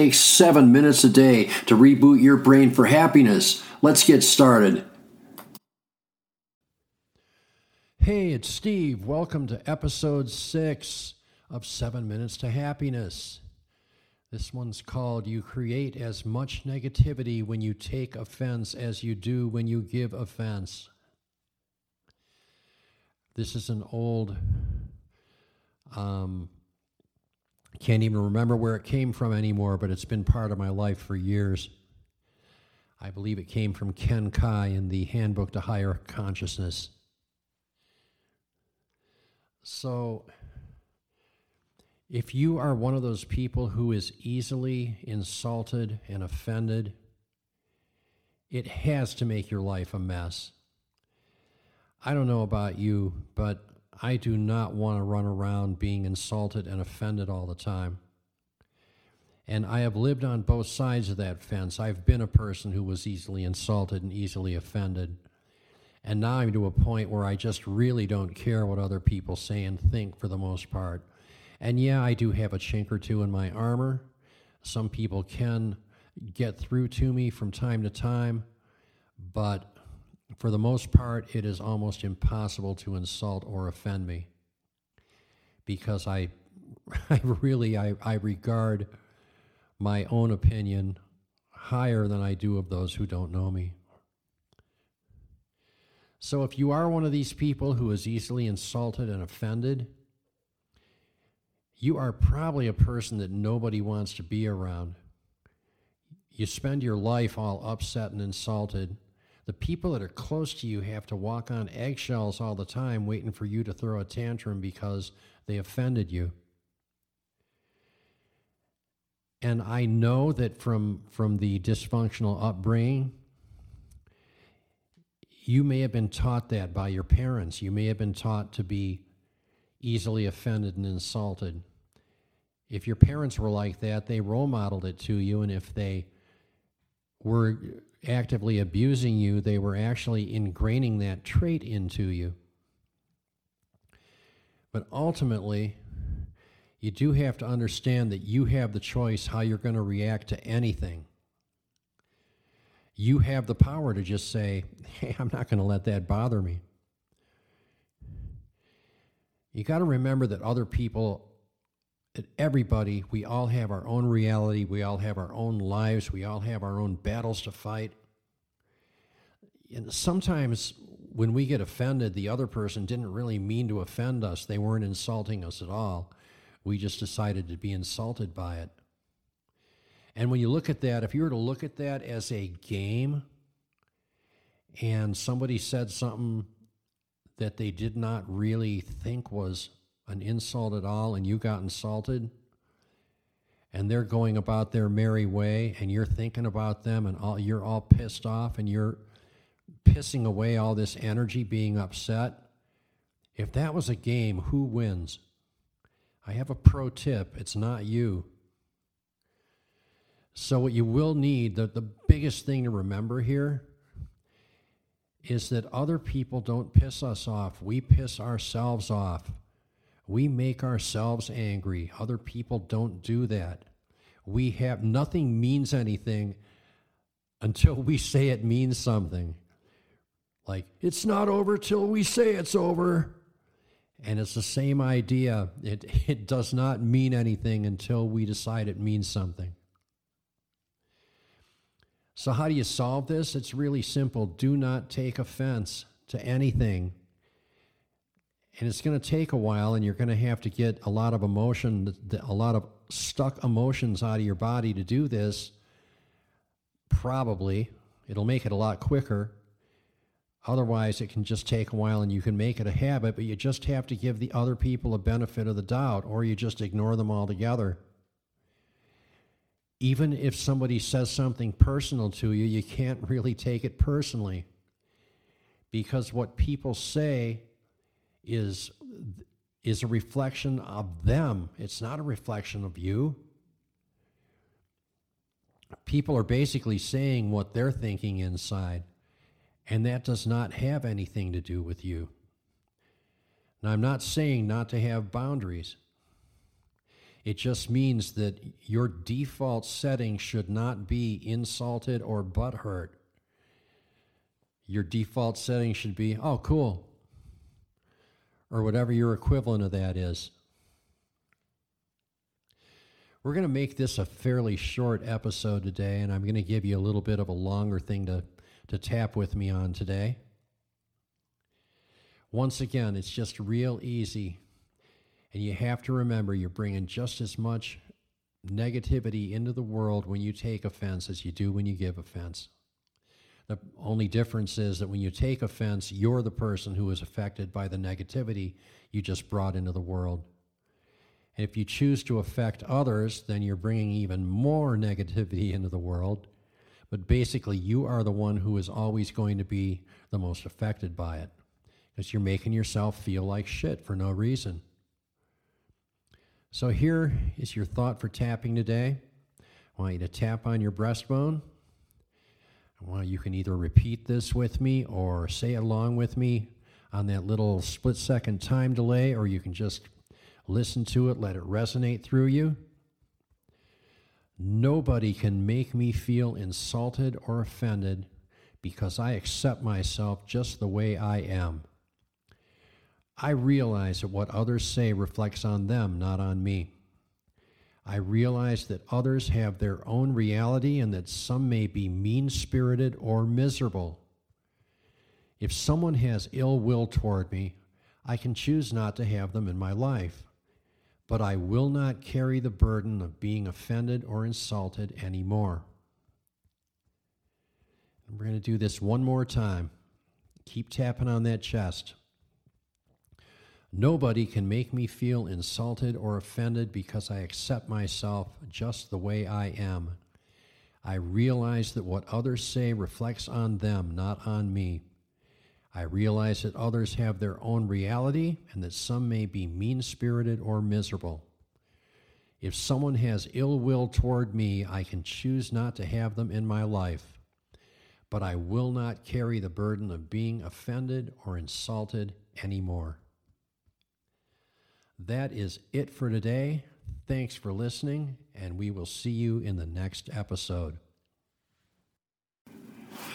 takes seven minutes a day to reboot your brain for happiness. Let's get started. Hey, it's Steve. Welcome to episode six of Seven Minutes to Happiness. This one's called You Create As Much Negativity When You Take Offense as You Do When You Give Offense. This is an old um, can't even remember where it came from anymore, but it's been part of my life for years. I believe it came from Ken Keyes in the Handbook to Higher Consciousness. So, if you are one of those people who is easily insulted and offended, it has to make your life a mess. I don't know about you, but I do not want to run around being insulted and offended all the time. And I have lived on both sides of that fence. I've been a person who was easily insulted and easily offended. And now I'm to a point where I just really don't care what other people say and think for the most part. And yeah, I do have a chink or two in my armor. Some people can get through to me from time to time, but for the most part, it is almost impossible to insult or offend me because I, I really I, I regard my own opinion higher than I do of those who don't know me. So if you are one of these people who is easily insulted and offended, you are probably a person that nobody wants to be around. You spend your life all upset and insulted the people that are close to you have to walk on eggshells all the time waiting for you to throw a tantrum because they offended you. And I know that from, from the dysfunctional upbringing, you may have been taught that by your parents. You may have been taught to be easily offended and insulted. If your parents were like that, they role modeled it to you, and if they were actively abusing you, they were actually ingraining that trait into you. But ultimately, you do have to understand that you have the choice how you're going to react to anything. You have the power to just say, hey, I'm not going to let that bother me. You got to remember that other people everybody, we all have our own reality, we all have our own lives, we all have our own battles to fight. And sometimes when we get offended, the other person didn't really mean to offend us, they weren't insulting us at all. We just decided to be insulted by it. And when you look at that, if you were to look at that as a game and somebody said something that they did not really think was an insult at all and you got insulted and they're going about their merry way and you're thinking about them and all, you're all pissed off and you're pissing away all this energy being upset if that was a game who wins? I have a pro tip. It's not you. So what you will need the, the biggest thing to remember here is that other people don't piss us off. We piss ourselves off we make ourselves angry. Other people don't do that. We have nothing means anything until we say it means something. Like, it's not over till we say it's over. And it's the same idea. It, it does not mean anything until we decide it means something. So, how do you solve this? It's really simple. Do not take offense to anything and it's going to take a while and you're going to have to get a lot of emotion a lot of stuck emotions out of your body to do this. Probably it'll make it a lot quicker. Otherwise it can just take a while and you can make it a habit but you just have to give the other people a benefit of the doubt or you just ignore them altogether. Even if somebody says something personal to you, you can't really take it personally. Because what people say is is a reflection of them. It's not a reflection of you. People are basically saying what they're thinking inside, and that does not have anything to do with you. Now, I'm not saying not to have boundaries. It just means that your default setting should not be insulted or butthurt. Your default setting should be, oh, cool, or whatever your equivalent of that is. We're going to make this a fairly short episode today, and I'm going to give you a little bit of a longer thing to, to tap with me on today. Once again, it's just real easy and you have to remember you're bringing just as much negativity into the world when you take offense as you do when you give offense. The only difference is that when you take offense, you're the person who is affected by the negativity you just brought into the world. And if you choose to affect others, then you're bringing even more negativity into the world. But basically, you are the one who is always going to be the most affected by it because you're making yourself feel like shit for no reason. So here is your thought for tapping today. I want you to tap on your breastbone. Want you can either repeat this with me or say along with me on that little split second time delay, or you can just listen to it, let it resonate through you. Nobody can make me feel insulted or offended because I accept myself just the way I am. I realize that what others say reflects on them, not on me. I realize that others have their own reality and that some may be mean spirited or miserable. If someone has ill will toward me, I can choose not to have them in my life, but I will not carry the burden of being offended or insulted anymore. we're going to do this one more time. Keep tapping on that chest. Nobody can make me feel insulted or offended because I accept myself just the way I am. I realize that what others say reflects on them, not on me. I realize that others have their own reality and that some may be mean spirited or miserable. If someone has ill will toward me, I can choose not to have them in my life, but I will not carry the burden of being offended or insulted anymore. That is it for today. Thanks for listening, and we will see you in the next episode.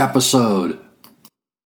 episode.